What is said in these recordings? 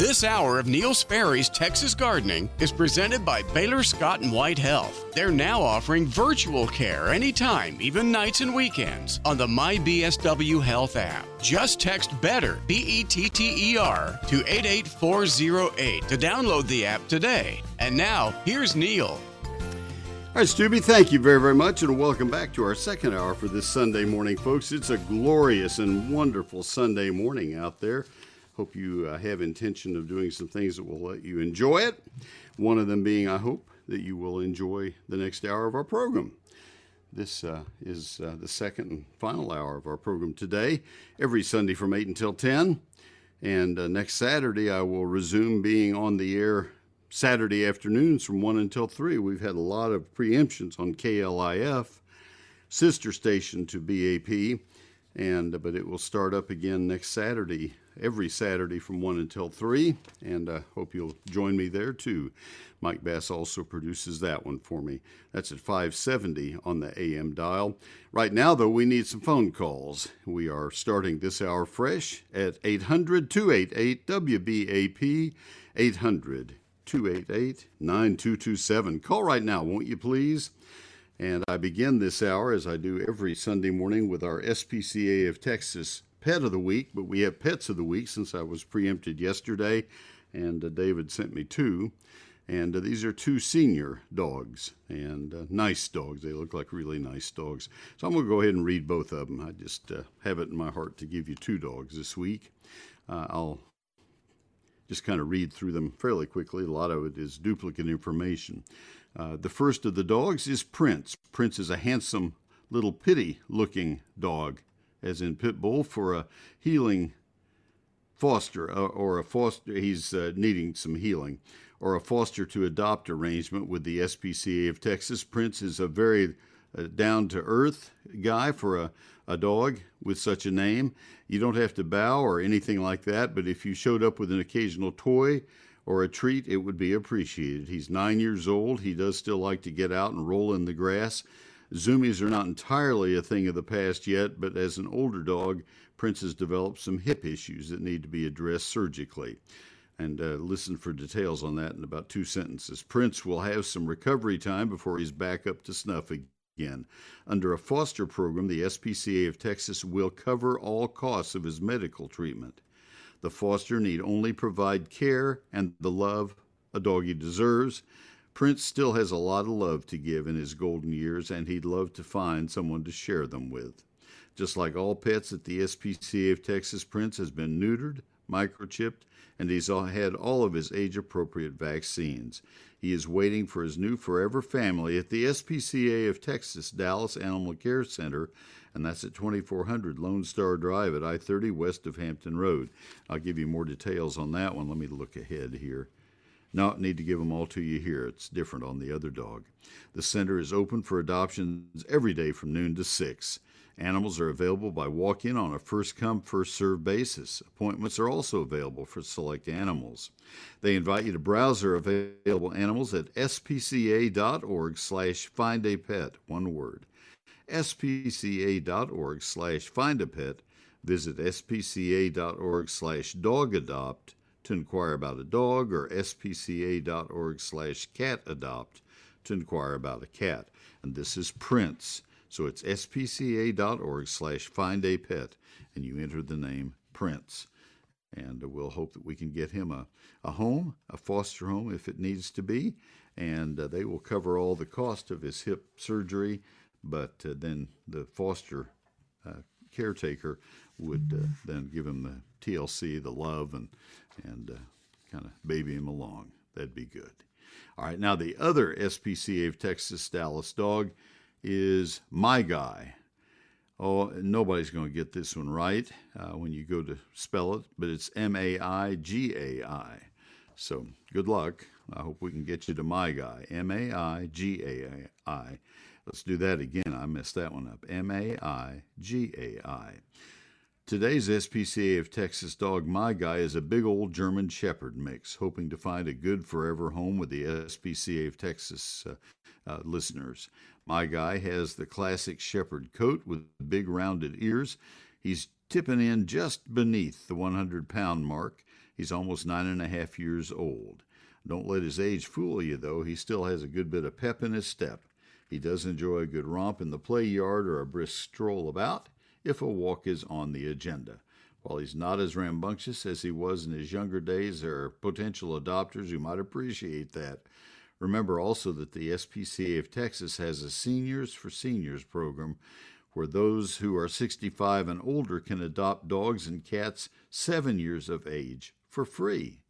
This hour of Neil Sperry's Texas Gardening is presented by Baylor Scott and White Health. They're now offering virtual care anytime, even nights and weekends, on the MyBSW Health app. Just text BETTER, B E T T E R, to 88408 to download the app today. And now, here's Neil. All right, Stubby, thank you very, very much, and welcome back to our second hour for this Sunday morning, folks. It's a glorious and wonderful Sunday morning out there. Hope you uh, have intention of doing some things that will let you enjoy it. One of them being, I hope, that you will enjoy the next hour of our program. This uh, is uh, the second and final hour of our program today, every Sunday from 8 until 10. And uh, next Saturday, I will resume being on the air Saturday afternoons from 1 until 3. We've had a lot of preemptions on KLIF, sister station to BAP, and but it will start up again next Saturday every Saturday from 1 until 3, and I uh, hope you'll join me there too. Mike Bass also produces that one for me. That's at 570 on the AM dial. Right now, though, we need some phone calls. We are starting this hour fresh at 800 288 WBAP, 800 288 9227. Call right now, won't you please? And I begin this hour, as I do every Sunday morning, with our SPCA of Texas pet of the week, but we have pets of the week since I was preempted yesterday, and uh, David sent me two. And uh, these are two senior dogs, and uh, nice dogs. They look like really nice dogs. So I'm going to go ahead and read both of them. I just uh, have it in my heart to give you two dogs this week. Uh, I'll just kind of read through them fairly quickly. A lot of it is duplicate information. Uh, the first of the dogs is Prince. Prince is a handsome little pitty looking dog as in pit bull, for a healing foster uh, or a foster. He's uh, needing some healing, or a foster to adopt arrangement with the SPCA of Texas. Prince is a very uh, down to earth guy for a, a dog with such a name. You don't have to bow or anything like that, but if you showed up with an occasional toy or a treat, it would be appreciated. He's nine years old. He does still like to get out and roll in the grass. Zoomies are not entirely a thing of the past yet, but as an older dog, Prince has developed some hip issues that need to be addressed surgically. And uh, listen for details on that in about two sentences. Prince will have some recovery time before he's back up to snuff again. Under a foster program, the SPCA of Texas will cover all costs of his medical treatment. The foster need only provide care and the love a doggy deserves Prince still has a lot of love to give in his golden years, and he'd love to find someone to share them with. Just like all pets at the SPCA of Texas, Prince has been neutered, microchipped, and he's had all of his age appropriate vaccines. He is waiting for his new forever family at the SPCA of Texas Dallas Animal Care Center, and that's at 2400 Lone Star Drive at I 30 west of Hampton Road. I'll give you more details on that one. Let me look ahead here. No, need to give them all to you here. It's different on the other dog. The center is open for adoptions every day from noon to 6. Animals are available by walk in on a first come, first served basis. Appointments are also available for select animals. They invite you to browse their available animals at spca.org slash find a pet, one word. spca.org slash find a pet. Visit spca.org slash dog adopt to inquire about a dog or spca.org slash cat adopt to inquire about a cat. And this is Prince. So it's spca.org slash find a pet and you enter the name Prince. And we'll hope that we can get him a, a home, a foster home if it needs to be. And uh, they will cover all the cost of his hip surgery. But uh, then the foster uh, caretaker would uh, then give him the TLC, the love, and and uh, kind of baby him along. That'd be good. All right, now the other SPCA of Texas Dallas dog is My Guy. Oh, nobody's going to get this one right uh, when you go to spell it, but it's M A I G A I. So good luck. I hope we can get you to My Guy. M A I G A I. Let's do that again. I messed that one up. M A I G A I. Today's SPCA of Texas dog, My Guy, is a big old German Shepherd mix, hoping to find a good forever home with the SPCA of Texas uh, uh, listeners. My Guy has the classic Shepherd coat with big rounded ears. He's tipping in just beneath the 100 pound mark. He's almost nine and a half years old. Don't let his age fool you, though. He still has a good bit of pep in his step. He does enjoy a good romp in the play yard or a brisk stroll about if a walk is on the agenda. While he's not as rambunctious as he was in his younger days, there are potential adopters who might appreciate that. Remember also that the SPCA of Texas has a Seniors for Seniors program where those who are 65 and older can adopt dogs and cats seven years of age for free.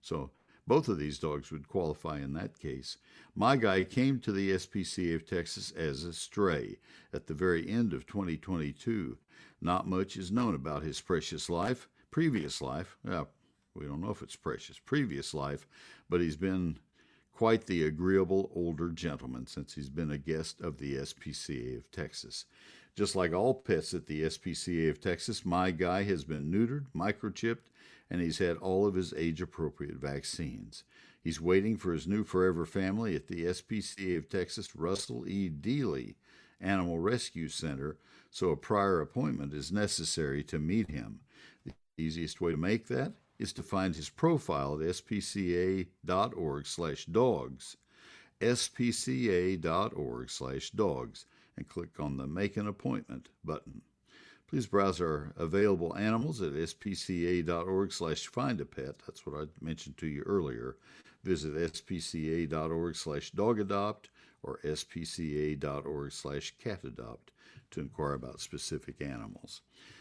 So both of these dogs would qualify in that case. My guy came to the SPCA of Texas as a stray at the very end of 2022. Not much is known about his precious life, previous life. Well, we don't know if it's precious, previous life, but he's been quite the agreeable older gentleman since he's been a guest of the SPCA of Texas. Just like all pets at the SPCA of Texas, my guy has been neutered, microchipped, and he's had all of his age appropriate vaccines. He's waiting for his new forever family at the SPCA of Texas Russell E. Dealey Animal Rescue Center, so a prior appointment is necessary to meet him. The easiest way to make that is to find his profile at spca.org/dogs. spca.org/dogs and click on the Make an Appointment button. Please browse our available animals at spca.org slash find a pet. That's what I mentioned to you earlier. Visit spca.org slash dog adopt or spca.org slash cat adopt to inquire about specific animals.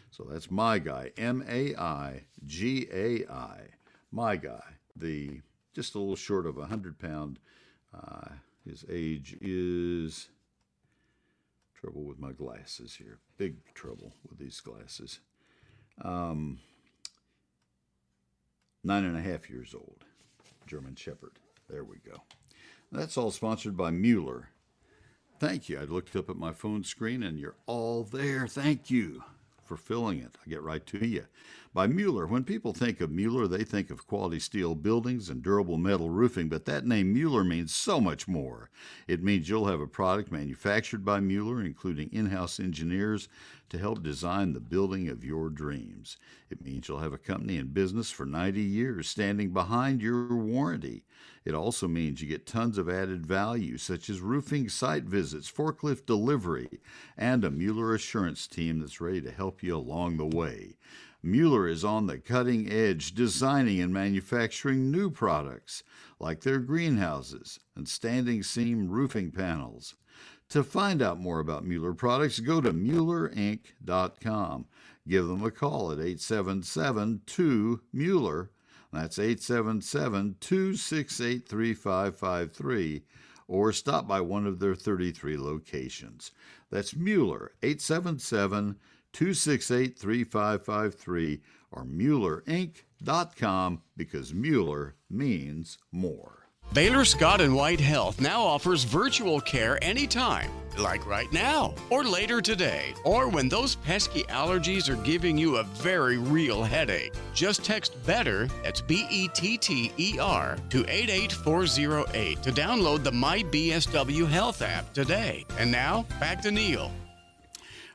So that's my guy, M A I G A I, my guy. The just a little short of a hundred pound. Uh, his age is Trouble with my glasses here. Big trouble with these glasses. Um, nine and a half years old. German Shepherd. There we go. That's all sponsored by Mueller. Thank you. I looked up at my phone screen and you're all there. Thank you for filling it. I get right to you. By Mueller. When people think of Mueller, they think of quality steel buildings and durable metal roofing, but that name Mueller means so much more. It means you'll have a product manufactured by Mueller, including in house engineers, to help design the building of your dreams. It means you'll have a company in business for 90 years standing behind your warranty. It also means you get tons of added value, such as roofing site visits, forklift delivery, and a Mueller assurance team that's ready to help you along the way. Mueller is on the cutting edge, designing and manufacturing new products like their greenhouses and standing seam roofing panels. To find out more about Mueller products, go to MuellerInc.com. Give them a call at 877 2 Mueller. That's 877 268 3553 or stop by one of their 33 locations. That's Mueller, 877 268 3553 or MuellerInc.com because Mueller means more. Baylor Scott and White Health now offers virtual care anytime, like right now, or later today, or when those pesky allergies are giving you a very real headache. Just text BETTER, that's B E T T E R, to 88408 to download the MyBSW Health app today. And now, back to Neil.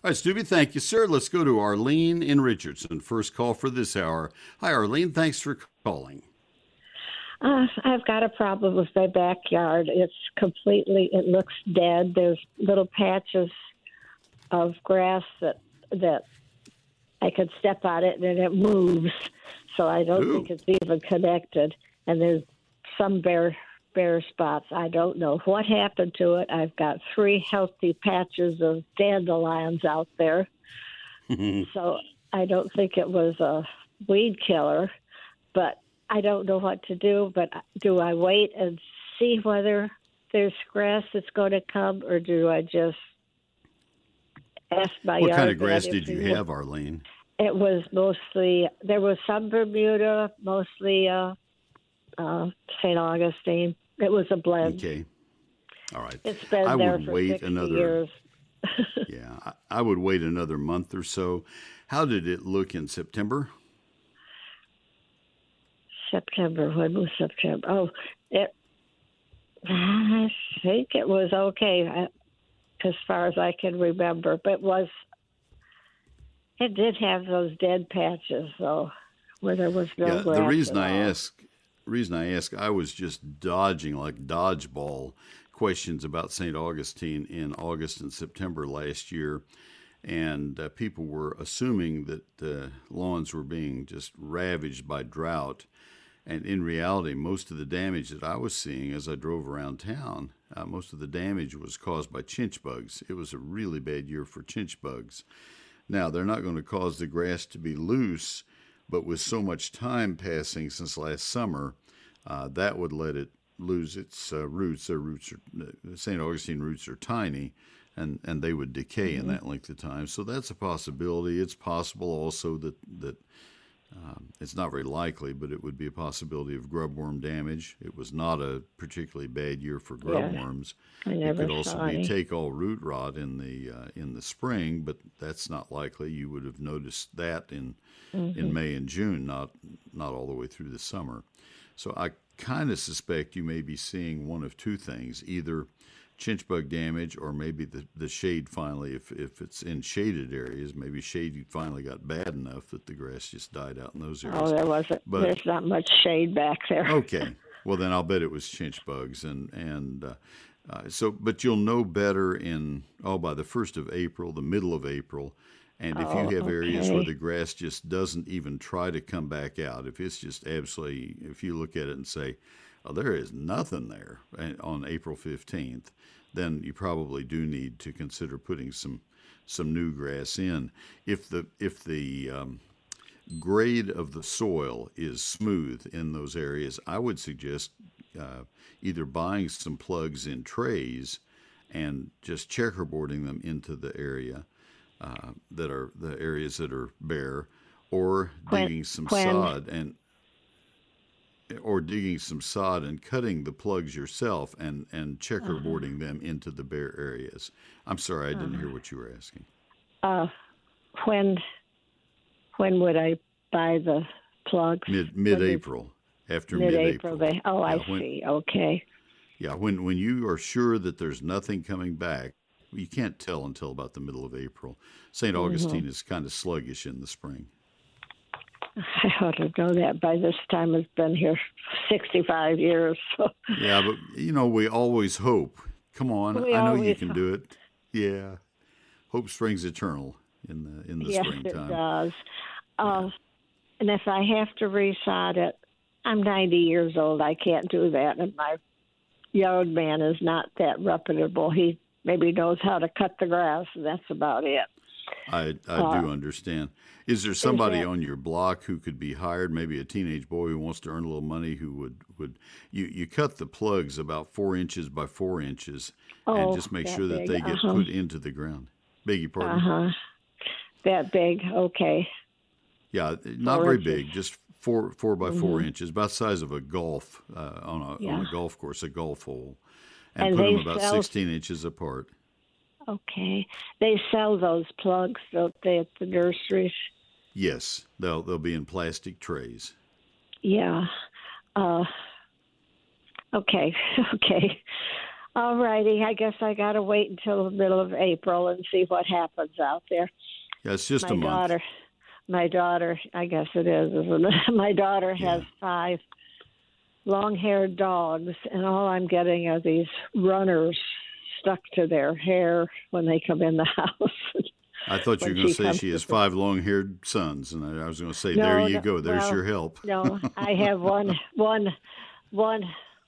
All right, Stubby, thank you, sir. Let's go to Arlene in Richardson. First call for this hour. Hi, Arlene. Thanks for calling. Uh, I've got a problem with my backyard. It's completely, it looks dead. There's little patches of grass that that I could step on it and it moves. So I don't Ooh. think it's even connected. And there's some bare bare spots. I don't know what happened to it. I've got three healthy patches of dandelions out there. so I don't think it was a weed killer, but I don't know what to do. But do I wait and see whether there's grass that's going to come, or do I just ask my what kind of grass did you have, Arlene? It was mostly there was some Bermuda, mostly uh, uh, St. Augustine. It was a blend. Okay. All right. It's been I there would for wait 60 another years. Yeah, I, I would wait another month or so. How did it look in September? September. When was September? Oh, it. I think it was okay uh, as far as I can remember, but it was It did have those dead patches, though, where there was no yeah, the reason I ask, reason I ask, I was just dodging like dodgeball questions about St. Augustine in August and September last year, and uh, people were assuming that uh, lawns were being just ravaged by drought. And in reality, most of the damage that I was seeing as I drove around town, uh, most of the damage was caused by chinch bugs. It was a really bad year for chinch bugs. Now, they're not going to cause the grass to be loose, but with so much time passing since last summer, uh, that would let it lose its uh, roots. Their roots are, uh, St. Augustine roots are tiny, and, and they would decay in that length of time. So that's a possibility. It's possible also that, that um, it's not very likely, but it would be a possibility of grubworm damage. It was not a particularly bad year for grubworms. I It could also be any. take all root rot in the uh, in the spring, but that's not likely. You would have noticed that in Mm-hmm. in May and June, not not all the way through the summer. So I kind of suspect you may be seeing one of two things: either chinch bug damage, or maybe the, the shade finally, if if it's in shaded areas, maybe shade finally got bad enough that the grass just died out in those areas. Oh, there wasn't. But- there's not much shade back there. Okay. Well, then I'll bet it was chinch bugs, and and uh, uh, so, but you'll know better in oh by the first of April, the middle of April, and if Oh, you have areas where the grass just doesn't even try to come back out, if it's just absolutely, if you look at it and say, oh, there is nothing there uh, on April fifteenth, then you probably do need to consider putting some some new grass in. If the if the um, grade of the soil is smooth in those areas, I would suggest uh, either buying some plugs in trays and just checkerboarding them into the area uh, that are the areas that are bare, or When- digging some sod and or digging some sod and cutting the plugs yourself and and checkerboarding them into the bare areas. I'm sorry, I didn't hear what you were asking. Uh, when when would I buy the plugs? Mid mid April, after mid. April. They, oh, I when- see. Okay. Yeah, when when you are sure that there's nothing coming back, you can't tell until about the middle of April. St. Mm-hmm. Augustine is kind of sluggish in the spring. I ought to know that by this time. It's been here 65 years. So Yeah, but you know we always hope. Come on, We I know you can do it. Yeah, hope springs eternal in the in the yes, springtime. it does. Uh, and if I have to resod it, I'm 90 years old. I can't do that, and my yard man is not that reputable. He maybe knows how to cut the grass, and that's about it. I I Uh, do understand. Is there somebody on your block who could be hired? Maybe a teenage boy who wants to earn a little money who would would you you cut the plugs about four inches by four inches and Oh, just make that sure that big, they get uh-huh. put into the ground. Beg your pardon? Uh huh. That big, okay. Yeah, not Four very inches. big, just four four by 4 Mhm. inches, about the size of a golf uh, on a on a golf course, a golf hole, and, And put them about sell- sixteen inches apart. Okay. They sell those plugs, don't they, at the nurseries? Yes, they'll they'll be in plastic trays. Yeah. Uh, okay. Okay. All righty. I guess I got to wait until the middle of April and see what happens out there. Yeah, it's just my a month. My daughter, my daughter, I guess it is, isn't it? My daughter has Yeah. five long-haired dogs, and all I'm getting are these runners stuck to their hair when they come in the house. I thought you were going to say she has five long-haired sons, and I, was going to say, No, there you no, go. There's well, your help. no, I have one, one, one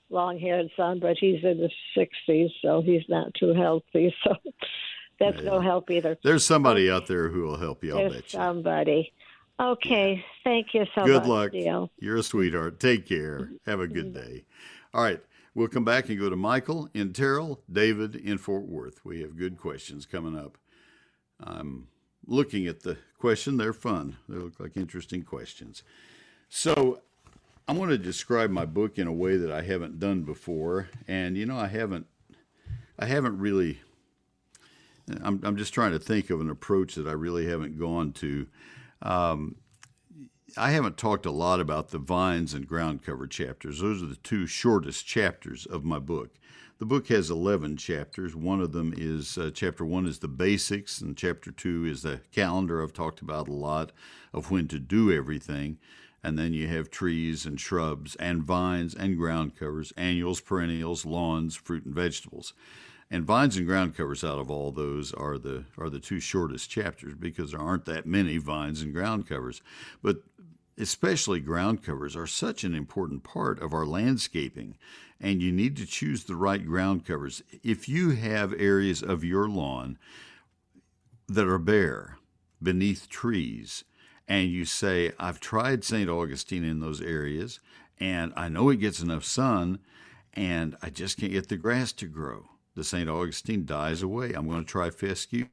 long-haired son, but he's in his sixties, so he's not too healthy. So that's no help either. There's somebody out there who will help you. I'll There's bet you. somebody. Okay, thank you so Good much, Good luck. Neil. You're a sweetheart. Take care. Have a good day. All right. We'll come back and go to Michael in Terrell, David in Fort Worth. We have good questions coming up. I'm looking at the question. They're fun. They look like interesting questions. So I want to describe my book in a way that I haven't done before. And you know, I haven't I haven't really I'm I'm just trying to think of an approach that I really haven't gone to. Um, I haven't talked a lot about the vines and ground cover chapters. Those are the two shortest chapters of my book. The book has 11 chapters. One of them is uh, chapter one is the basics, and chapter two is the calendar I've talked about a lot of when to do everything. And then you have trees and shrubs and vines and ground covers, annuals, perennials, lawns, fruit and vegetables. And vines and ground covers out of all those are the are the two shortest chapters because there aren't that many vines and ground covers. But especially ground covers are such an important part of our landscaping and you need to choose the right ground covers. If you have areas of your lawn that are bare beneath trees and you say I've tried St. Augustine in those areas and I know it gets enough sun and I just can't get the grass to grow the St. Augustine dies away. I'm going to try fescue,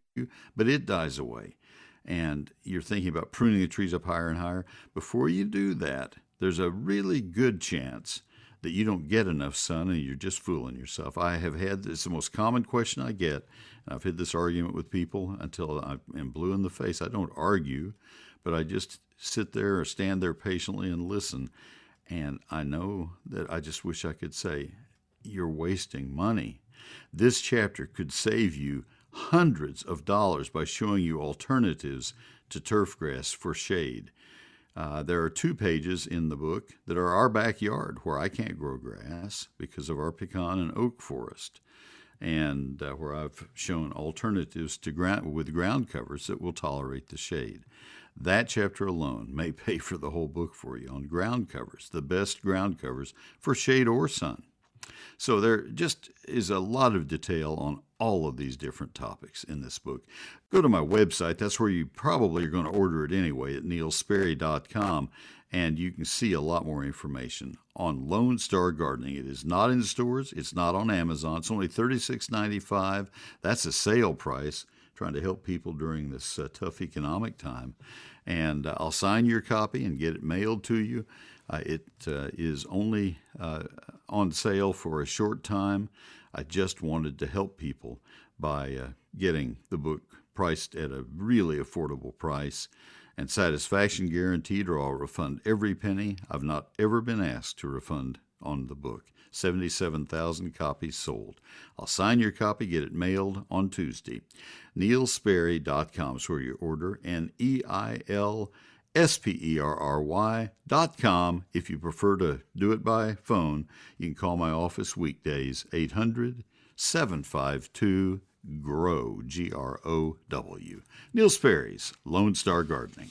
but it dies away. And you're thinking about pruning the trees up higher and higher. Before you do that, there's a really good chance that you don't get enough sun and you're just fooling yourself. I have had this the most common question I get. and I've had this argument with people until I am blue in the face. I don't argue, but I just sit there or stand there patiently and listen. And I know that I just wish I could say, You're wasting money. This chapter could save you hundreds of dollars by showing you alternatives to turf grass for shade. Uh, there are two pages in the book that are our backyard where I can't grow grass because of our pecan and oak forest, and uh, where I've shown alternatives to ground with ground covers that will tolerate the shade. That chapter alone may pay for the whole book for you on ground covers, the best ground covers for shade or sun. So there just is a lot of detail on all of these different topics in this book. Go to my website. That's where you probably are going to order it anyway at neilsperry.com. And you can see a lot more information on Lone Star Gardening. It is not in stores. It's not on Amazon. It's only $36.95. That's a sale price. Trying to help people during this uh, tough economic time. And uh, I'll sign your copy and get it mailed to you. Uh, it uh, is only uh, on sale for a short time. I just wanted to help people by uh, getting the book priced at a really affordable price and satisfaction guaranteed, or I'll refund every penny. I've not ever been asked to refund on the book. 77,000 copies sold. I'll sign your copy, get it mailed on Tuesday. NeilSperry.com is where you order, N E I L S-P-E-R-R-Y dot com. If you prefer to do it by phone, you can call my office weekdays, 800 752 GROW, G R O W. Neil Sperry's Lone Star Gardening.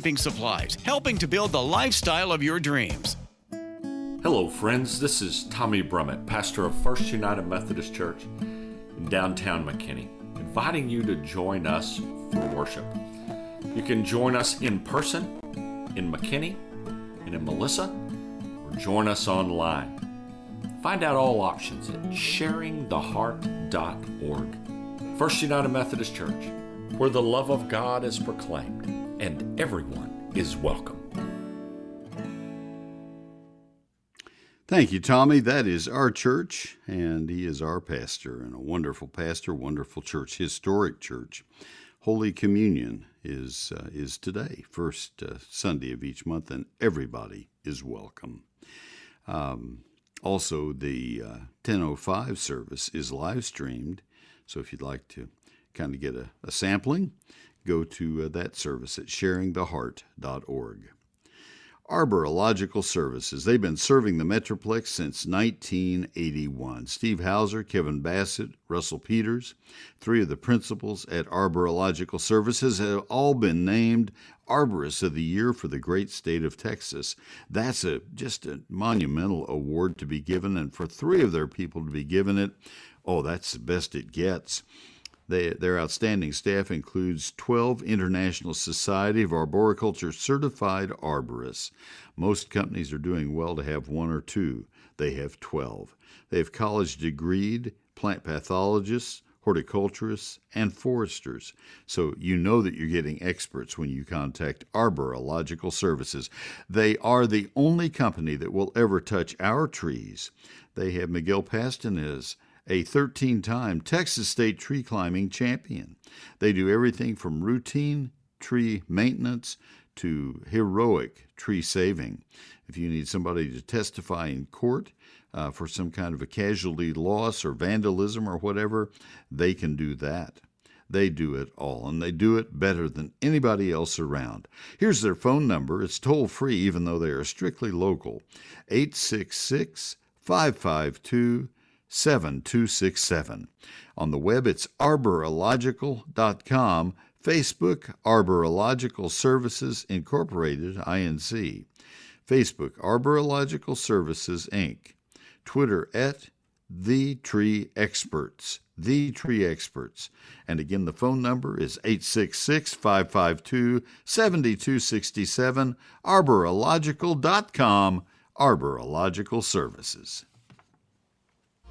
landscaping supplies, helping to build the lifestyle of your dreams. Hello, friends. This is Tommy Brummett, pastor of First United Methodist Church in downtown McKinney, inviting you to join us for worship. You can join us in person in McKinney and in Melissa or join us online. Find out all options at sharingtheheart.org. First United Methodist Church, where the love of God is proclaimed and everyone is welcome. Thank you, Tommy. That is our church, and he is our pastor, and a wonderful pastor, wonderful church, historic church. Holy Communion is uh, is today, first uh, Sunday of each month, and everybody is welcome. Um, also, the uh, 1005 service is live streamed. So if you'd like to kind of get a, a sampling, go to uh, that service at sharingtheheart.org. Arborilogical Services. They've been serving the Metroplex since 1981. Steve Houser, Kevin Bassett, Russell Peters, three of the principals at Arborilogical Services, have all been named Arborists of the Year for the great state of Texas. That's a just a monumental award to be given, and for three of their people to be given it, oh, that's the best it gets. They, their outstanding staff includes 12 International Society of Arboriculture certified arborists. Most companies are doing well to have one or two. They have 12. They have college degreed plant pathologists, horticulturists, and foresters. So you know that you're getting experts when you contact Arborilogical Services. They are the only company that will ever touch our trees. They have Miguel Pastanez a 13 time Texas State tree climbing champion. They do everything from routine tree maintenance to heroic tree saving. If you need somebody to testify in court uh, for some kind of a casualty loss or vandalism or whatever, they can do that. They do it all, and they do it better than anybody else around. Here's their phone number. It's toll free, even though they are strictly local 866 552 7267. On the web, it's arborilogical.com, Facebook, Arborilogical Services Incorporated, INC, Facebook, Arborilogical Services, Inc., Twitter, at The Tree Experts, The Tree Experts. And again, the phone number is 866 552 7267, arborilogical.com, Arborilogical Services.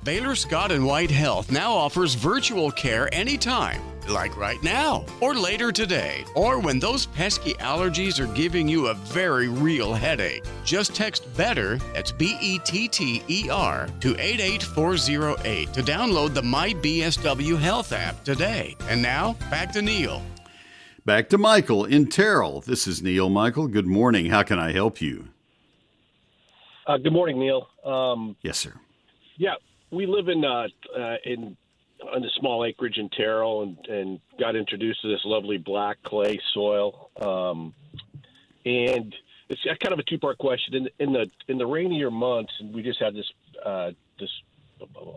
Baylor Scott and White Health now offers virtual care anytime, like right now, or later today, or when those pesky allergies are giving you a very real headache. Just text BETTER, that's B E T T E R, to 88408 to download the MyBSW Health app today. And now, back to Neil. Back to Michael in Terrell. This is Neil Michael. Good morning. How can I help you? Uh, good morning, Neil. Um, yes, sir. Yeah, we live in uh, uh, in on a small acreage in Terrell, and and got introduced to this lovely black clay soil. Um, and it's kind of a two part question. In, in the in the rainier months, and we just had this uh, this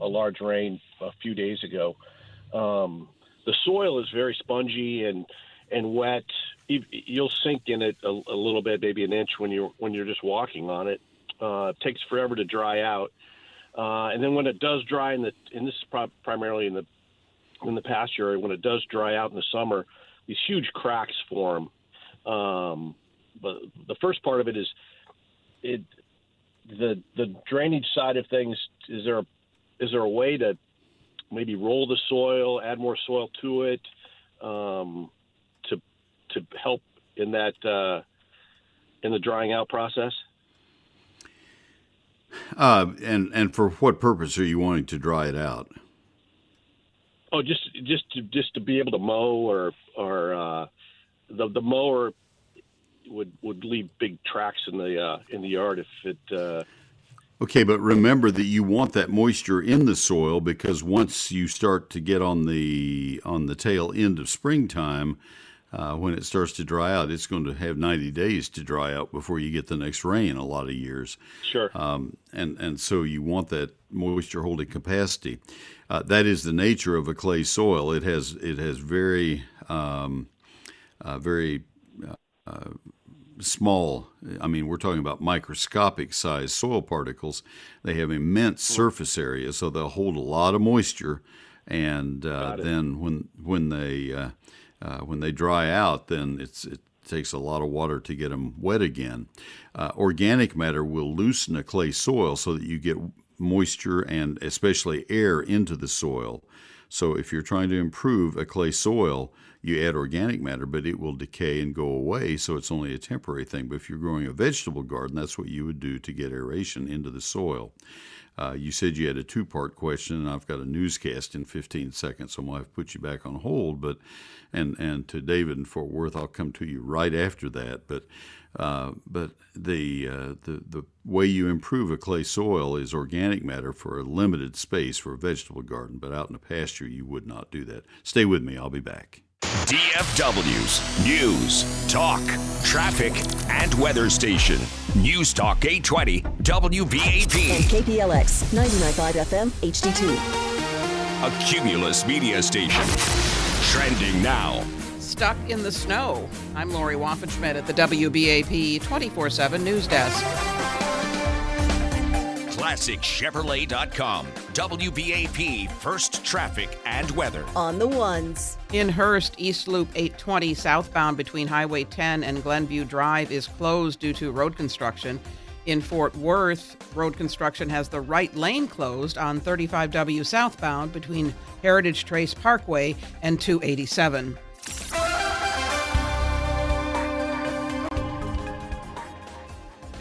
a large rain a few days ago. Um, the soil is very spongy and and wet. You'll sink in it a, a little bit, maybe an inch when you're when you're just walking on it. Uh, it takes forever to dry out uh, and then when it does dry in the, and this is primarily in the in the pasture area, when it does dry out in the summer, these huge cracks form. Um, but the first part of it is it the the drainage side of things. Is there a, is there a way to maybe roll the soil, add more soil to it, um, to to help in that uh, in the drying out process? Uh, and and for what purpose are you wanting to dry it out? Oh, just just to just to be able to mow or or uh, the the mower would would leave big tracks in the uh, in the yard if it. Uh, okay, but remember that you want that moisture in the soil because once you start to get on the on the tail end of springtime, uh, when it starts to dry out, it's going to have 90 days to dry out before you get the next rain. A lot of years, sure. Um, and and so you want that moisture holding capacity. Uh, that is the nature of a clay soil. It has it has very um, uh, very uh, small. I mean, we're talking about microscopic size soil particles. They have immense surface area, so they'll hold a lot of moisture. And uh, then when when they uh, when they dry out, then it's it takes a lot of water to get them wet again. Uh, organic matter will loosen a clay soil so that you get moisture and especially air into the soil. So if you're trying to improve a clay soil, you add organic matter, but it will decay and go away, so it's only a temporary thing. But if you're growing a vegetable garden, that's what you would do to get aeration into the soil. Uh, you said you had a two part question, and I've got a newscast in 15 seconds, so I'm going to have to put you back on hold. But and and to David in Fort Worth, I'll come to you right after that. But uh, but the uh, the the way you improve a clay soil is organic matter for a limited space for a vegetable garden. But out in the pasture, you would not do that. Stay with me. I'll be back. DFW's News, Talk, Traffic, and Weather Station. News Talk 820 WBAP. And KPLX 99.5 FM HD2. A Cumulus media station. Trending now. Stuck in the snow. I'm Lori Waffenschmidt at the WBAP 24 7 News Desk. ClassicChevrolet.com. WBAP First Traffic and Weather. On the ones. In Hurst, East Loop 820 southbound between Highway 10 and Glenview Drive is closed due to road construction. In Fort Worth, road construction has the right lane closed on 35W southbound between Heritage Trace Parkway and 287.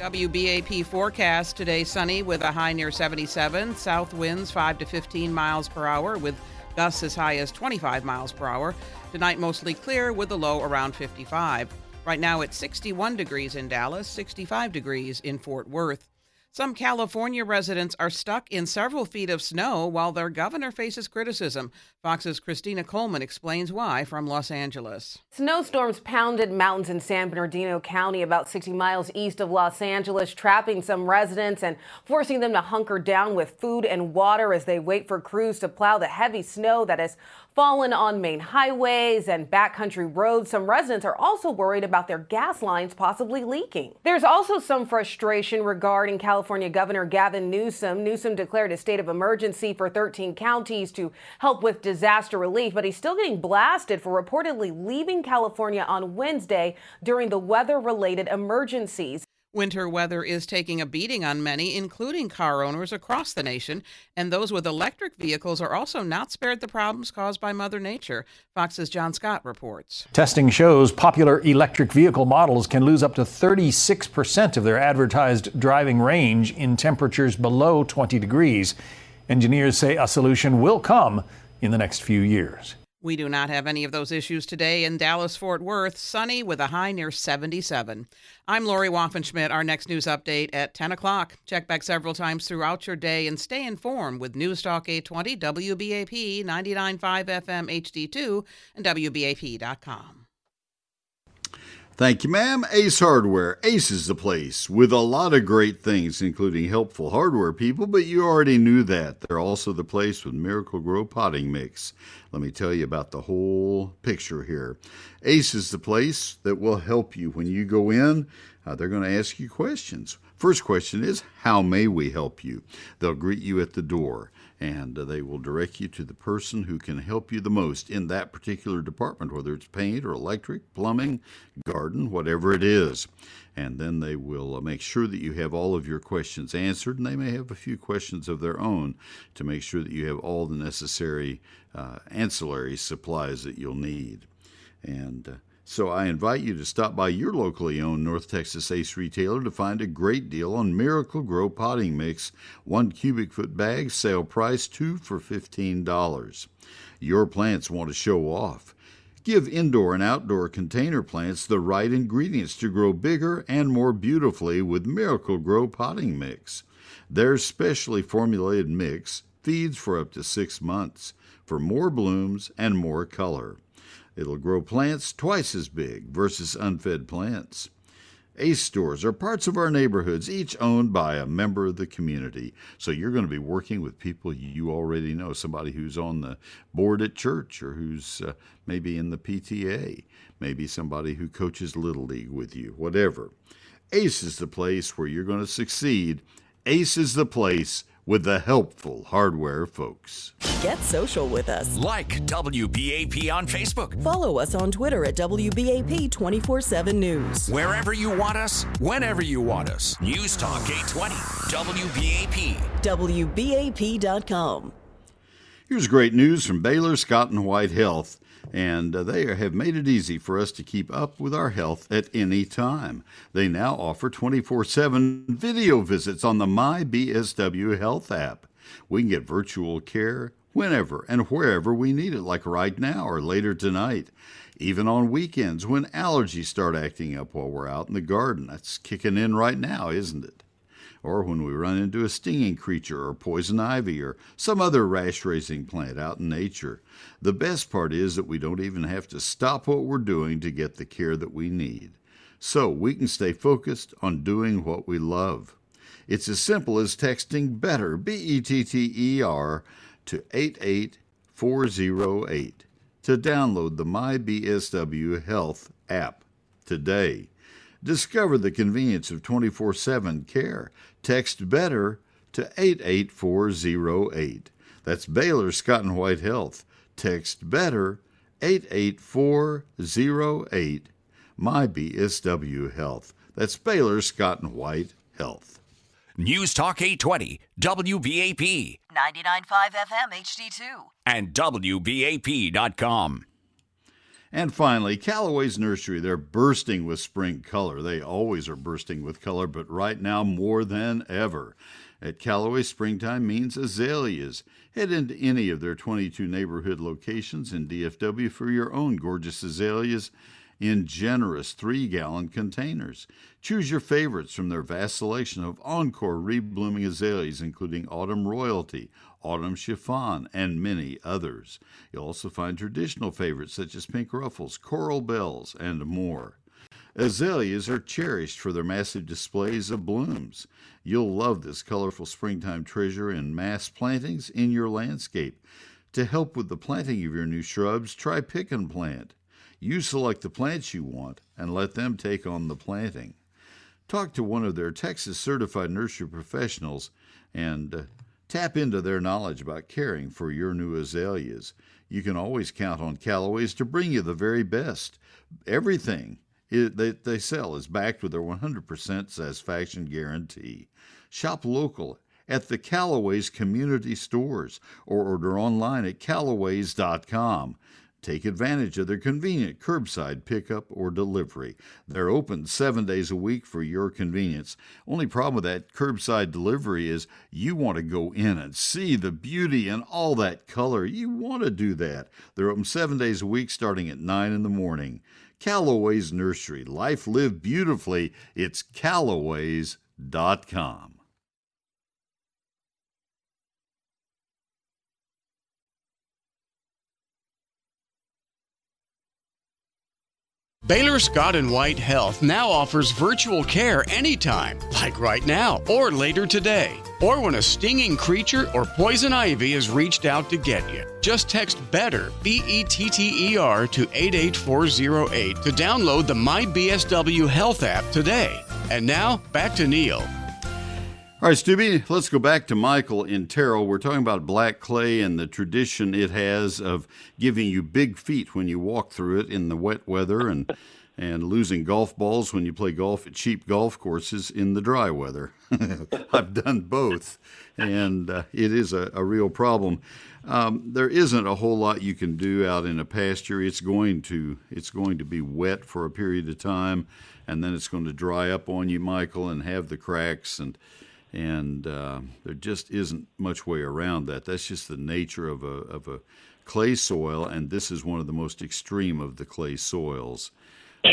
WBAP forecast today sunny with a high near 77, south winds 5 to 15 miles per hour with gusts as high as 25 miles per hour. Tonight mostly clear with a low around 55. Right now it's 61 degrees in Dallas, 65 degrees in Fort Worth. Some California residents are stuck in several feet of snow while their governor faces criticism. Fox's Christina Coleman explains why from Los Angeles. Snowstorms pounded mountains in San Bernardino County, about 60 miles east of Los Angeles, trapping some residents and forcing them to hunker down with food and water as they wait for crews to plow the heavy snow that has fallen on main highways and backcountry roads. Some residents are also worried about their gas lines possibly leaking. There's also some frustration regarding California Governor Gavin Newsom. Newsom declared a state of emergency for 13 counties to help with disaster relief, but he's still getting blasted for reportedly leaving California on Wednesday during the weather related emergencies. Winter weather is taking a beating on many, including car owners across the nation, and those with electric vehicles are also not spared the problems caused by Mother Nature. Fox's John Scott reports. Testing shows popular electric vehicle models can lose up to 36% of their advertised driving range in temperatures below 20 degrees. Engineers say a solution will come in the next few years. We do not have any of those issues today in Dallas Fort Worth, sunny with a high near 77. I'm Lori Waffenschmidt. Our next news update at 10 o'clock. Check back several times throughout your day and stay informed with News Talk 820, WBAP 99.5 FM HD2, and WBAP.com. Thank you, ma'am. Ace Hardware. Ace is the place with a lot of great things, including helpful hardware people, but you already knew that. They're also the place with Miracle-Gro potting mix. Let me tell you about the whole picture here. Ace is the place that will help you when you go in. Uh, they're going to ask you questions. First question is, How may we help you? They'll greet you at the door and uh, they will direct you to the person who can help you the most in that particular department, whether it's paint or electric, plumbing, garden, whatever it is. And then they will uh, make sure that you have all of your questions answered, and they may have a few questions of their own to make sure that you have all the necessary uh, ancillary supplies that you'll need. And uh, so I invite you to stop by your locally owned North Texas Ace retailer to find a great deal on Miracle-Gro potting mix, one cubic foot bag, sale price two for $15. Your plants want to show off. Give indoor and outdoor container plants the right ingredients to grow bigger and more beautifully with Miracle-Gro potting mix. Their specially formulated mix feeds for up to six months for more blooms and more color. It'll grow plants twice as big versus unfed plants. ACE stores are parts of our neighborhoods, each owned by a member of the community. So you're going to be working with people you already know, somebody who's on the board at church or who's uh, maybe in the PTA, maybe somebody who coaches Little League with you, whatever. ACE is the place where you're going to succeed. ACE is the place with the helpful hardware folks. Get social with us. Like WBAP on Facebook. Follow us on Twitter at WBAP 24 7 News. Wherever you want us, whenever you want us. News Talk 820, WBAP. WBAP.com. Here's great news from Baylor Scott and White Health and uh, they have made it easy for us to keep up with our health at any time. They now offer 24 7 video visits on the MyBSW Health app. We can get virtual care whenever and wherever we need it, like right now or later tonight. Even on weekends when allergies start acting up while we're out in the garden. That's kicking in right now, isn't it? Or when we run into a stinging creature or poison ivy or some other rash raising plant out in nature. The best part is that we don't even have to stop what we're doing to get the care that we need. So we can stay focused on doing what we love. It's as simple as texting BETTER, B E T T E R, to 88408 to download the MyBSW Health app today. Discover the convenience of 24 7 care. Text BETTER to 88408. That's Baylor Scott and White Health. Text BETTER 88408. My BSW Health. That's Baylor Scott and White Health. News Talk 820, WBAP. 99.5 FM HD2. And WBAP.com. And finally, Callaway's Nursery. They're bursting with spring color. They always are bursting with color, but right now more than ever. At Callaway, springtime means azaleas. Head into any of their 22 neighborhood locations in DFW for your own gorgeous azaleas in generous three gallon containers. Choose your favorites from their vast selection of encore reblooming azaleas, including Autumn Royalty, Autumn Chiffon, and many others. You'll also find traditional favorites such as pink ruffles, coral bells, and more. Azaleas are cherished for their massive displays of blooms. You'll love this colorful springtime treasure in mass plantings in your landscape. To help with the planting of your new shrubs, try Pick and Plant. You select the plants you want and let them take on the planting. Talk to one of their Texas certified nursery professionals and tap into their knowledge about caring for your new azaleas. You can always count on Callaway's to bring you the very best. Everything that they, sell is backed with their 100% satisfaction guarantee. Shop local at the Callaway's community stores or order online at callaways.com. Take advantage of their convenient curbside pickup or delivery. They're open seven days a week for your convenience. Only problem with that curbside delivery is you want to go in and see the beauty and all that color. You want to do that. They're open seven days a week starting at 9 in the morning. Callaway's Nursery. Life lived beautifully. It's callaways.com. Baylor Scott and White Health now offers virtual care anytime, like right now or later today, or when a stinging creature or poison ivy has reached out to get you. Just text BETTER, B E T T E R, to 88408 to download the MyBSW Health app today. And now, back to Neil. All right, Stubby, let's go back to Michael in Terrell. We're talking about black clay and the tradition it has of giving you big feet when you walk through it in the wet weather and and losing golf balls when you play golf at cheap golf courses in the dry weather. I've done both, and uh, it is a, a real problem. Um, there isn't a whole lot you can do out in a pasture. It's going to it's going to be wet for a period of time, and then it's going to dry up on you, Michael, and have the cracks and and uh, there just isn't much way around that. That's just the nature of a of a clay soil, and this is one of the most extreme of the clay soils.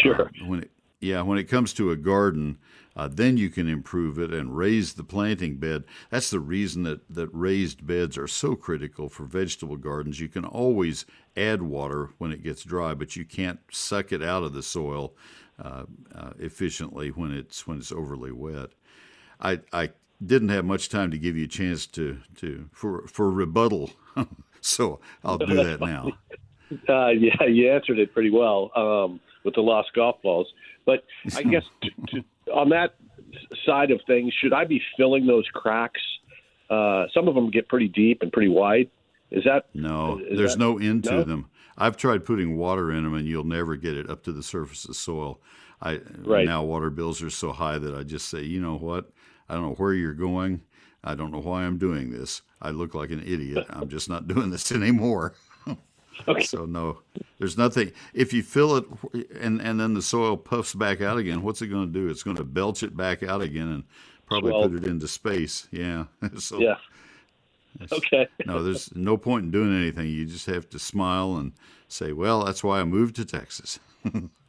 Sure. Uh, when it, yeah, when it comes to a garden, uh, then you can improve it and raise the planting bed. That's the reason that, that raised beds are so critical for vegetable gardens. You can always add water when it gets dry, but you can't suck it out of the soil uh, uh efficiently when it's when it's overly wet. I, I didn't have much time to give you a chance to, to for for rebuttal, so I'll do that now. Uh, yeah, you answered it pretty well um, with the lost golf balls. But I guess to, to, on that side of things, should I be filling those cracks? Uh, some of them get pretty deep and pretty wide. Is that no? Is there's that, no end to no? them. I've tried putting water in them, and you'll never get it up to the surface of soil. I right. now water bills are so high that I just say, you know what? I don't know where you're going. I don't know why I'm doing this. I look like an idiot. I'm just not doing this anymore. okay. So no, there's nothing. If you fill it and and then the soil puffs back out again, what's it going to do? It's going to belch it back out again and probably Swell. put it into space. Yeah. so Yeah. Okay. no, there's no point in doing anything. You just have to smile and say, "Well, that's why I moved to Texas."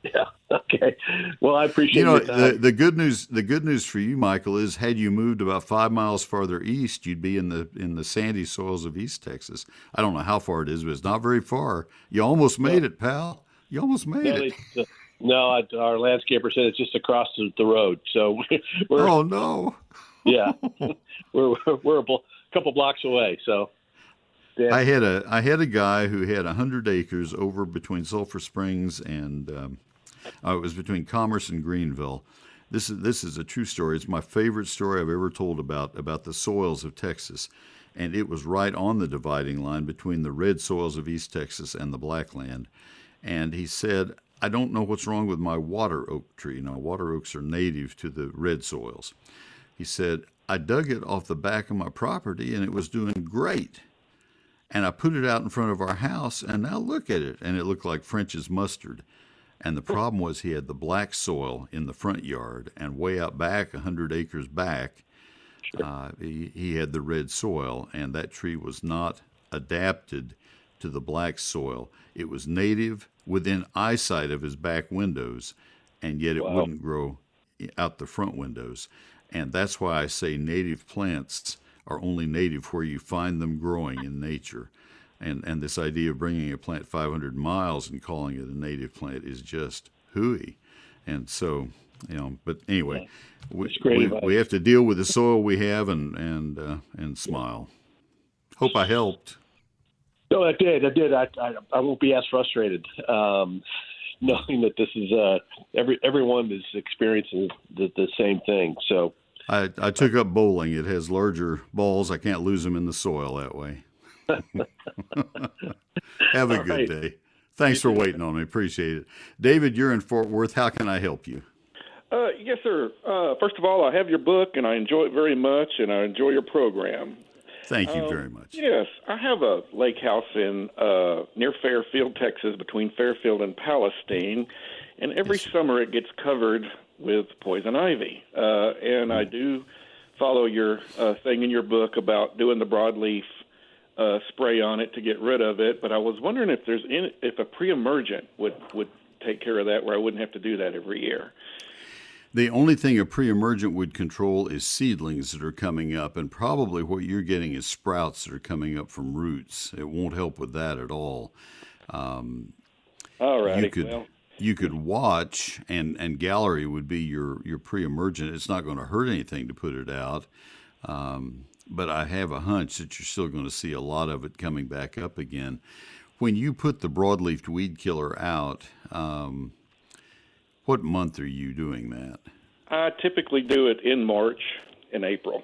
Yeah. Okay. Well, I appreciate You know, the, the good news the good news for you, Michael, is had you moved about five miles farther east, you'd be in the in the sandy soils of East Texas. I don't know how far it is, but it's not very far. You almost made it, pal. You almost made no, it. they- no, I, our landscaper said it's just across the, road. So we're Oh no. yeah, we're we're, we're a bl- couple blocks away. So yeah. I had a I had a guy who had hundred acres over between Sulphur Springs and um, uh, it was between Commerce and Greenville. This is this is a true story. It's my favorite story I've ever told about about the soils of Texas, and it was right on the dividing line between the red soils of East Texas and the black land. And he said, "I don't know what's wrong with my water oak tree. Now, water oaks are native to the red soils." He said, "I dug it off the back of my property, and it was doing great." and I put it out in front of our house, and now look at it, and it looked like French's mustard. And the problem was he had the black soil in the front yard, and way out back, a hundred acres back, uh, he, he had the red soil, and that tree was not adapted to the black soil. It was native within eyesight of his back windows, and yet it Wow. wouldn't grow out the front windows. And that's why I say native plants are only native where you find them growing in nature. And, and this idea of bringing a plant 500 miles and calling it a native plant is just hooey. And so, you know, but anyway, we, we, we have to deal with the soil we have and, and, uh, and smile. Hope I helped. No, I did. I did. I I, I won't be as frustrated um, knowing that this is uh, every everyone is experiencing the, the same thing. So I, I took up bowling. It has larger balls. I can't lose them in the soil that way. Have a All good right. day. Thanks for waiting on me. Appreciate it. David, you're in Fort Worth. How can I help you? Uh, yes, sir. Uh, first of all, I have your book, and I enjoy it very much, and I enjoy your program. Thank you Um, very much. Yes, I have a lake house in uh, near Fairfield, Texas, between Fairfield and Palestine, and every summer it gets covered with poison ivy. Uh, and I do follow your uh, thing in your book about doing the broadleaf uh, spray on it to get rid of it. But I was wondering if there's any, if a pre-emergent would would take care of that, where I wouldn't have to do that every year. The only thing a pre-emergent would control is seedlings that are coming up, and probably what you're getting is sprouts that are coming up from roots. It won't help with that at all. Um, All right. you could well, you could watch, and and gallery would be your your pre-emergent. It's not going to hurt anything to put it out, um, but I have a hunch that you're still going to see a lot of it coming back up again. When you put the broadleaf weed killer out, um, what month are you doing that? I typically do it in March and April.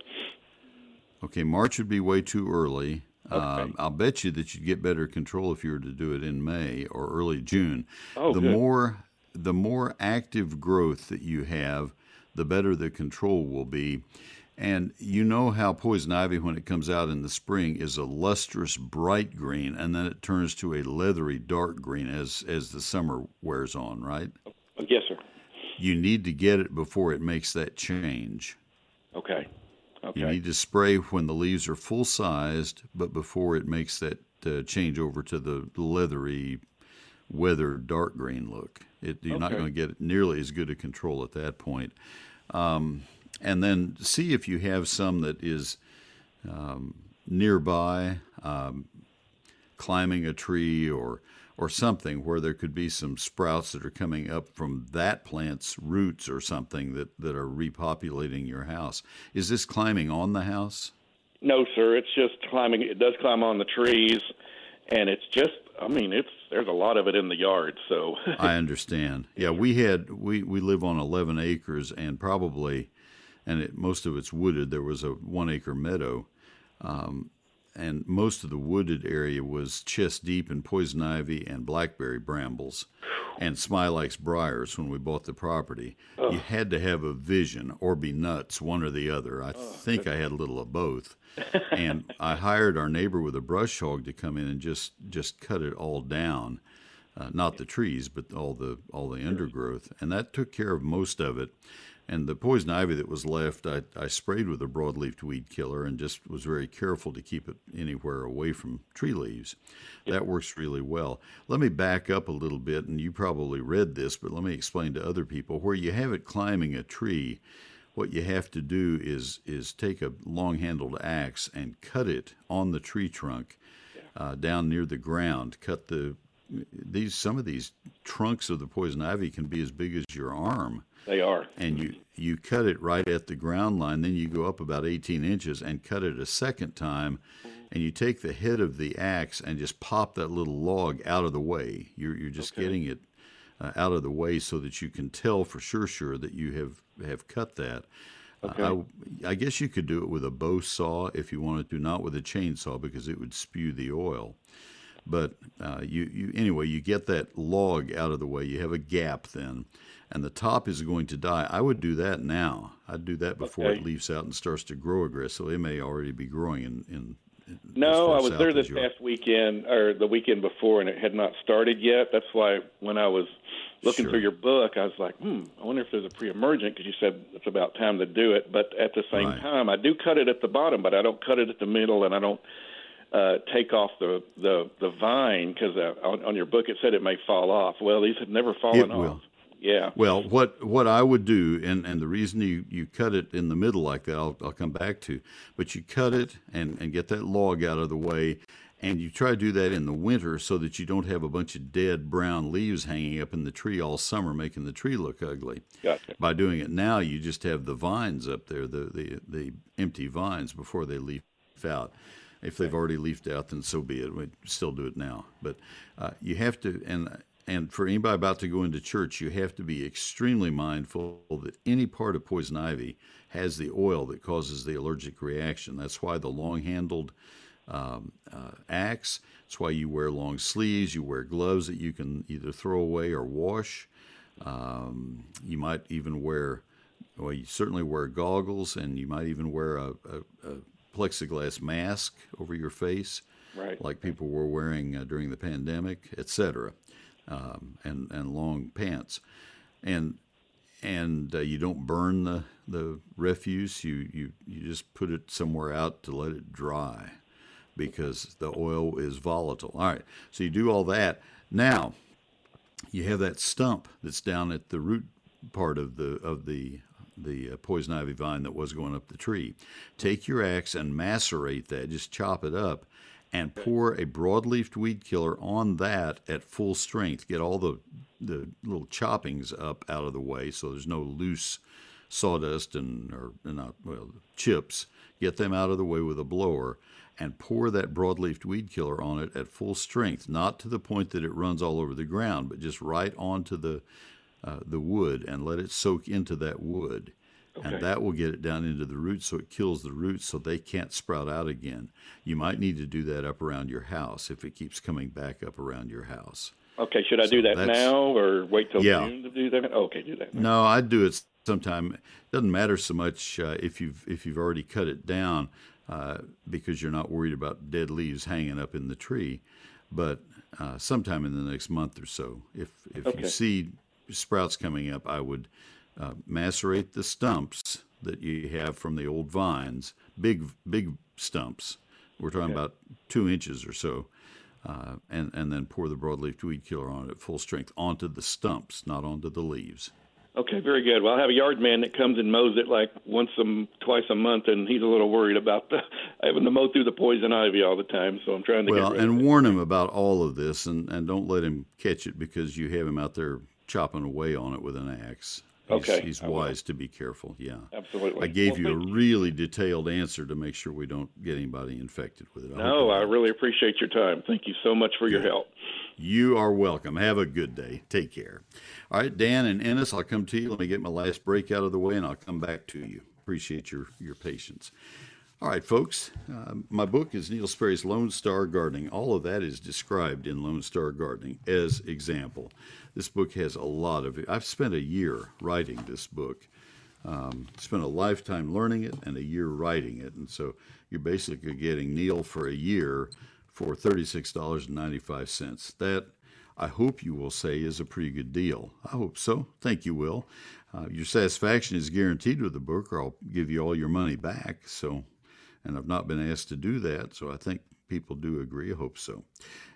Okay, March would be way too early. Um, I'll bet you that you'd get better control if you were to do it in May or early June. Oh, the good. more the more active growth that you have, the better the control will be. And you know how poison ivy, when it comes out in the spring, is a lustrous bright green, and then it turns to a leathery dark green as as the summer wears on, right? Yes, sir. You need to get it before it makes that change. Okay. Okay. You need to spray when the leaves are full sized, but before it makes that uh, change over to the leathery, weathered dark green look. It, you're not going to get nearly as good a control at that point. Um, and then see if you have some that is um, nearby, um, climbing a tree or or something where there could be some sprouts that are coming up from that plant's roots or something that, that are repopulating your house. Is this climbing on the house? No, sir. It's just climbing. It does climb on the trees, and it's just. I mean, it's there's a lot of it in the yard. So I understand. Yeah, we had we we live on 11 acres and probably and it, most of it's wooded. There was a 1 acre meadow. Um, and most of the wooded area was chest deep in poison ivy and blackberry brambles and smilax briars when we bought the property. You had to have a vision or be nuts, one or the other. I think I had a little of both. and I hired our neighbor with a brush hog to come in and just just cut it all down. Uh, not the trees, but all the all the undergrowth, and that took care of most of it. And the poison ivy that was left, I, I sprayed with a broadleaf weed killer and just was very careful to keep it anywhere away from tree leaves. That works really well. Let me back up a little bit, and you probably read this, but let me explain to other people. Where you have it climbing a tree, what you have to do is is take a long-handled axe and cut it on the tree trunk uh, down near the ground. Cut the these some of these trunks of the poison ivy can be as big as your arm. They are. And you you cut it right at the ground line. Then you go up about 18 inches and cut it a second time. And you take the head of the axe and just pop that little log out of the way. You're you're just Okay. getting it uh, out of the way so that you can tell for sure sure that you have have cut that. Uh, I, I guess you could do it with a bow saw if you wanted to, not with a chainsaw because it would spew the oil. But uh, you, you anyway, you get that log out of the way. You have a gap then, and the top is going to die. I would do that now. I'd do that before Okay. it leaves out and starts to grow aggressively. It may already be growing in. in No, I was there this past weekend or the weekend before, and it had not started yet. That's why when I was looking Sure. through your book, I was like, hmm, I wonder if there's a pre-emergent because you said it's about time to do it. But at the same Right. time, I do cut it at the bottom, but I don't cut it at the middle, and I don't uh, take off the the the vine because uh, on, on your book it said it may fall off. Well, these have never fallen It off. Yeah. Well, what what I would do, and, and the reason you, you cut it in the middle like that, I'll, I'll come back to, but you cut it and, and get that log out of the way, and you try to do that in the winter so that you don't have a bunch of dead brown leaves hanging up in the tree all summer, making the tree look ugly. Gotcha. By doing it now, you just have the vines up there, the, the, the empty vines before they leaf out. If they've already leafed out, then so be it. We still do it now, but uh, you have to. And and for anybody about to go into church, you have to be extremely mindful that any part of poison ivy has the oil that causes the allergic reaction. That's why the long-handled um, uh, axe. That's why you wear long sleeves. You wear gloves that you can either throw away or wash. Um, you might even wear, well, you certainly wear goggles, and you might even wear a, a, a plexiglass mask over your face, Right. like people were wearing uh, during the pandemic, etc. Um, and and long pants, and and uh, you don't burn the the refuse. You you you just put it somewhere out to let it dry, because the oil is volatile. All right, so you do all that now you have that stump that's down at the root part of the of the the uh, poison ivy vine that was going up the tree. Take your axe and macerate that. Just chop it up, and pour a broadleaf weed killer on that at full strength. Get all the the little choppings up out of the way, so there's no loose sawdust and or not well chips. Get them out of the way with a blower and pour that broadleaf weed killer on it at full strength, not to the point that it runs all over the ground, but just right onto the uh, the wood and let it soak into that wood. Okay. And that will get it down into the roots so it kills the roots so they can't sprout out again. You might need to do that up around your house if it keeps coming back up around your house. Okay. Should I do that now or wait till Yeah. June to do that? Okay, do that. now. No, I'd do it sometime. It doesn't matter so much uh, if you've if you've already cut it down uh, because you're not worried about dead leaves hanging up in the tree. But uh, sometime in the next month or so, if if Okay. you see sprouts coming up, I would uh, macerate the stumps that you have from the old vines, big big stumps. We're talking about two inches or so. Uh, and, and then pour the broadleaf weed killer on it at full strength onto the stumps, not onto the leaves. Okay, very good. Well, I have a yard man that comes and mows it like once a twice a month, and he's a little worried about the having to mow through the poison ivy all the time. So I'm trying to Well, get rid of and it. warn him about all of this, and, and don't let him catch it because you have him out there chopping away on it with an axe. He's, Okay, he's will. wise to be careful. Yeah, Absolutely. I gave Well, you a really detailed answer to make sure we don't get anybody infected with it. I No, I really appreciate your time. Thank you so much for your help. You are welcome. Have a good day. Take care. All right, Dan and Ennis, I'll come to you. Let me get my last break out of the way, and I'll come back to you. Appreciate your your patience. All right, folks. Uh, my book is Neil Sperry's Lone Star Gardening. All of that is described in Lone Star Gardening as example. This book has a lot of. I've spent a year writing this book. Um, spent a lifetime learning it and a year writing it, and so you're basically getting Neil for a year for thirty-six dollars and ninety-five cents. That I hope you will say is a pretty good deal. I hope so. Thank you, Will. Uh, your satisfaction is guaranteed with the book, or I'll give you all your money back. So, and I've not been asked to do that, so I think people do agree. I hope so.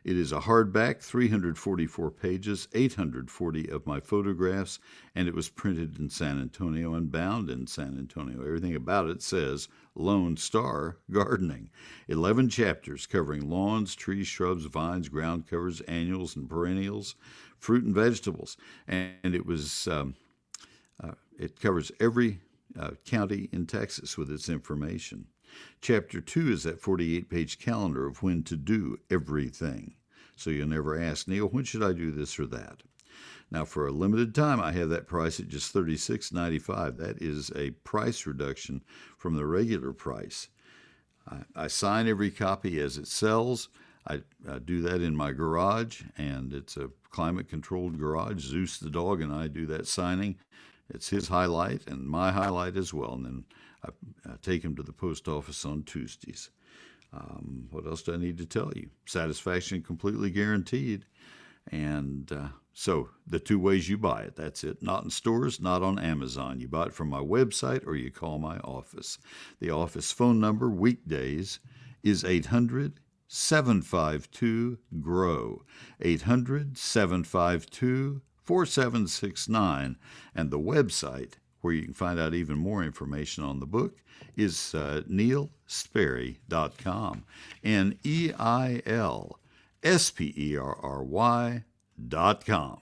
It is a hardback, 344 pages, 840 of my photographs, and it was printed in San Antonio and bound in San Antonio. Everything about it says Lone Star Gardening. 11 chapters covering lawns, trees, shrubs, vines, ground covers, annuals, and perennials, fruit and vegetables. And it was, um, uh, it covers every uh, county in Texas with its information. Chapter 2 is that 48 page calendar of when to do everything. So you'll never ask, Neil, when should I do this or that? Now, for a limited time, I have that price at just $36.95. That is a price reduction from the regular price. I, I sign every copy as it sells. I, I, do that in my garage, and it's a climate controlled garage. Zeus the dog and I do that signing. It's his highlight and my highlight as well. And then I, I take him to the post office on Tuesdays. Um, what else do I need to tell you? Satisfaction completely guaranteed. And uh, so the two ways you buy it, that's it. Not in stores, not on Amazon. You buy it from my website or you call my office. The office phone number weekdays is 800 752 GROW. 800 752 4769. And the website where you can find out even more information on the book, is uh, neilsperry.com. N E I L S P E R R Y.com.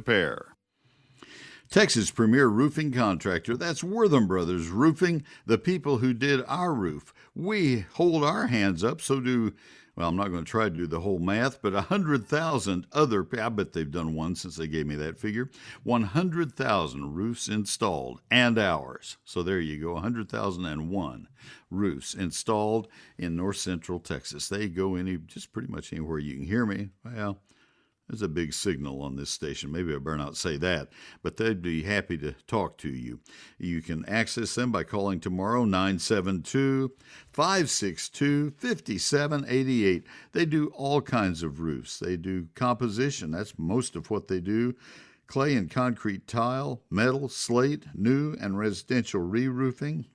repair. Texas premier roofing contractor, that's Wortham Brothers Roofing, the people who did our roof. We hold our hands up, so do, well, I'm not going to try to do the whole math, but 100,000 other, I bet they've done one since they gave me that figure, 100,000 roofs installed and ours. So there you go, 100,001 roofs installed in north central Texas. They go any, just pretty much anywhere you can hear me. Well, there's a big signal on this station. Maybe I better not say that, but they'd be happy to talk to you. You can access them by calling tomorrow 972 562 5788. They do all kinds of roofs. They do composition, that's most of what they do. Clay and concrete tile, metal, slate, new and residential re roofing,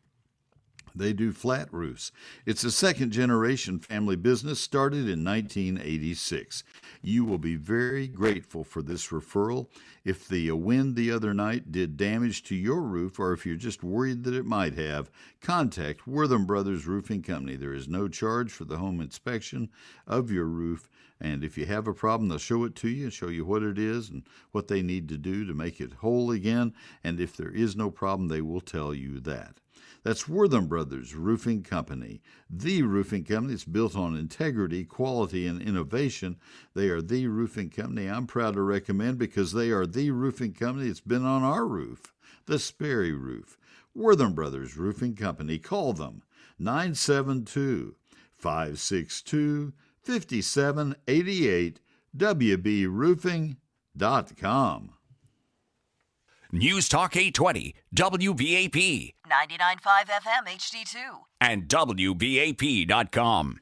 they do flat roofs. It's a second generation family business started in 1986. You will be very grateful for this referral. If the wind the other night did damage to your roof, or if you're just worried that it might have, contact Wortham Brothers Roofing Company. There is no charge for the home inspection of your roof. And if you have a problem, they'll show it to you and show you what it is and what they need to do to make it whole again. And if there is no problem, they will tell you that. That's Wortham Brothers Roofing Company, the roofing company that's built on integrity, quality, and innovation. They are the roofing company I'm proud to recommend because they are the roofing company that's been on our roof, the Sperry Roof. Wortham Brothers Roofing Company. Call them 972 562 5788 WBRoofing.com. News Talk 820, WBAP. 99.5 FM HD2. And WBAP.com.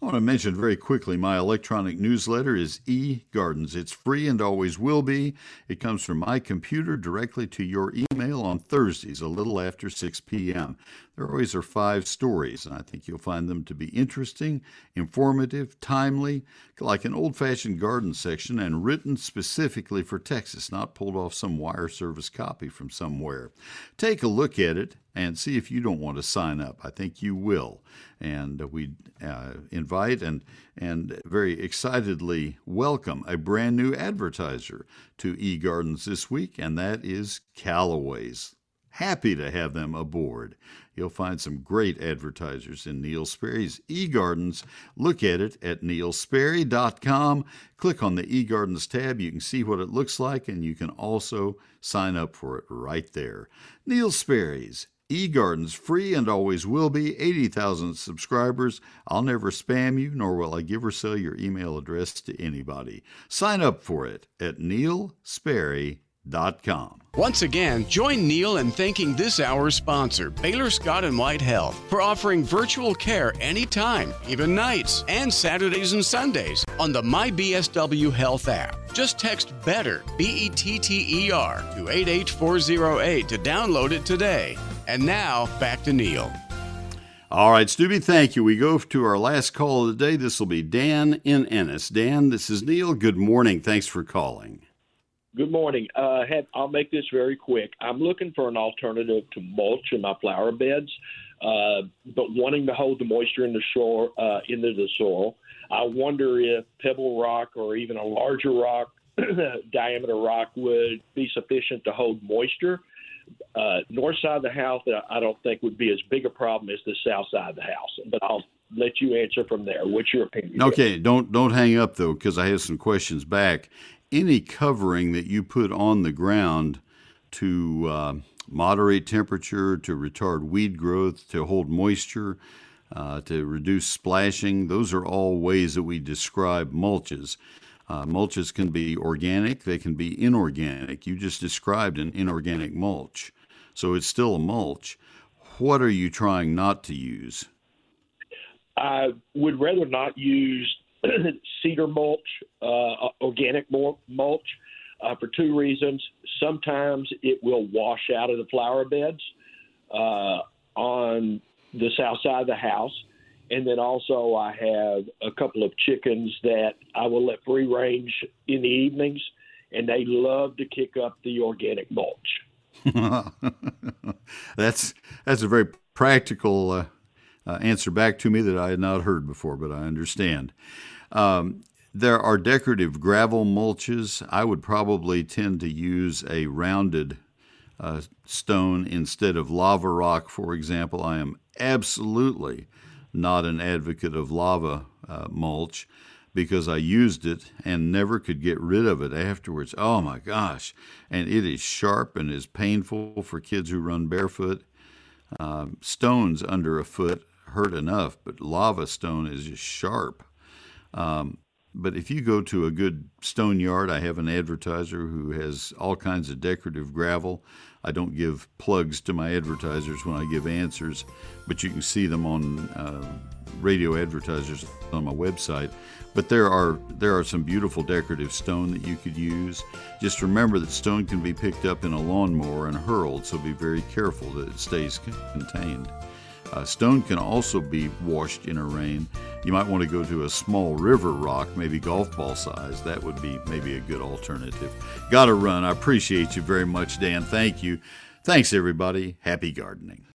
I want to mention very quickly my electronic newsletter is eGardens. It's free and always will be. It comes from my computer directly to your email on Thursdays, a little after 6 p.m. There always are five stories, and I think you'll find them to be interesting, informative, timely, like an old fashioned garden section, and written specifically for Texas, not pulled off some wire service copy from somewhere. Take a look at it and see if you don't want to sign up. I think you will. And we uh, invite and, and very excitedly welcome a brand new advertiser to eGardens this week, and that is Callaway's Happy to have them aboard. You'll find some great advertisers in Neil Sperry's eGardens. Look at it at neilsperry.com. Click on the eGardens tab. You can see what it looks like, and you can also sign up for it right there. Neil Sperry's eGardens, free and always will be. 80,000 subscribers. I'll never spam you, nor will I give or sell your email address to anybody. Sign up for it at neilsperry.com. Once again, join Neil in thanking this hour's sponsor, Baylor Scott and White Health, for offering virtual care anytime, even nights, and Saturdays and Sundays on the MyBSW Health app. Just text BETTER, B E T T E R, to 88408 to download it today. And now, back to Neil. All right, Stubby, thank you. We go to our last call of the day. This will be Dan in Ennis. Dan, this is Neil. Good morning. Thanks for calling. Good morning. Uh, have, I'll make this very quick. I'm looking for an alternative to mulch in my flower beds, uh, but wanting to hold the moisture in the soil, uh, into the soil. I wonder if pebble rock or even a larger rock, diameter rock, would be sufficient to hold moisture. Uh, north side of the house, I don't think would be as big a problem as the south side of the house. But I'll let you answer from there. What's your opinion? Okay, don't don't hang up though, because I have some questions back any covering that you put on the ground to uh, moderate temperature, to retard weed growth, to hold moisture, uh, to reduce splashing, those are all ways that we describe mulches. Uh, mulches can be organic, they can be inorganic. You just described an inorganic mulch, so it's still a mulch. What are you trying not to use? I would rather not use cedar mulch, uh, organic mulch, uh, for two reasons. Sometimes it will wash out of the flower beds uh, on the south side of the house. And then also, I have a couple of chickens that I will let free range in the evenings, and they love to kick up the organic mulch. that's that's a very practical uh, uh, answer back to me that I had not heard before, but I understand. Um, there are decorative gravel mulches. I would probably tend to use a rounded uh, stone instead of lava rock, for example. I am absolutely not an advocate of lava uh, mulch because I used it and never could get rid of it afterwards. Oh my gosh. And it is sharp and is painful for kids who run barefoot. Um, stones under a foot hurt enough, but lava stone is just sharp. Um, but if you go to a good stone yard, I have an advertiser who has all kinds of decorative gravel. I don't give plugs to my advertisers when I give answers, but you can see them on uh, radio advertisers on my website. But there are there are some beautiful decorative stone that you could use. Just remember that stone can be picked up in a lawnmower and hurled, so be very careful that it stays contained. Uh, stone can also be washed in a rain. You might want to go to a small river rock, maybe golf ball size. That would be maybe a good alternative. Got to run. I appreciate you very much, Dan. Thank you. Thanks, everybody. Happy gardening.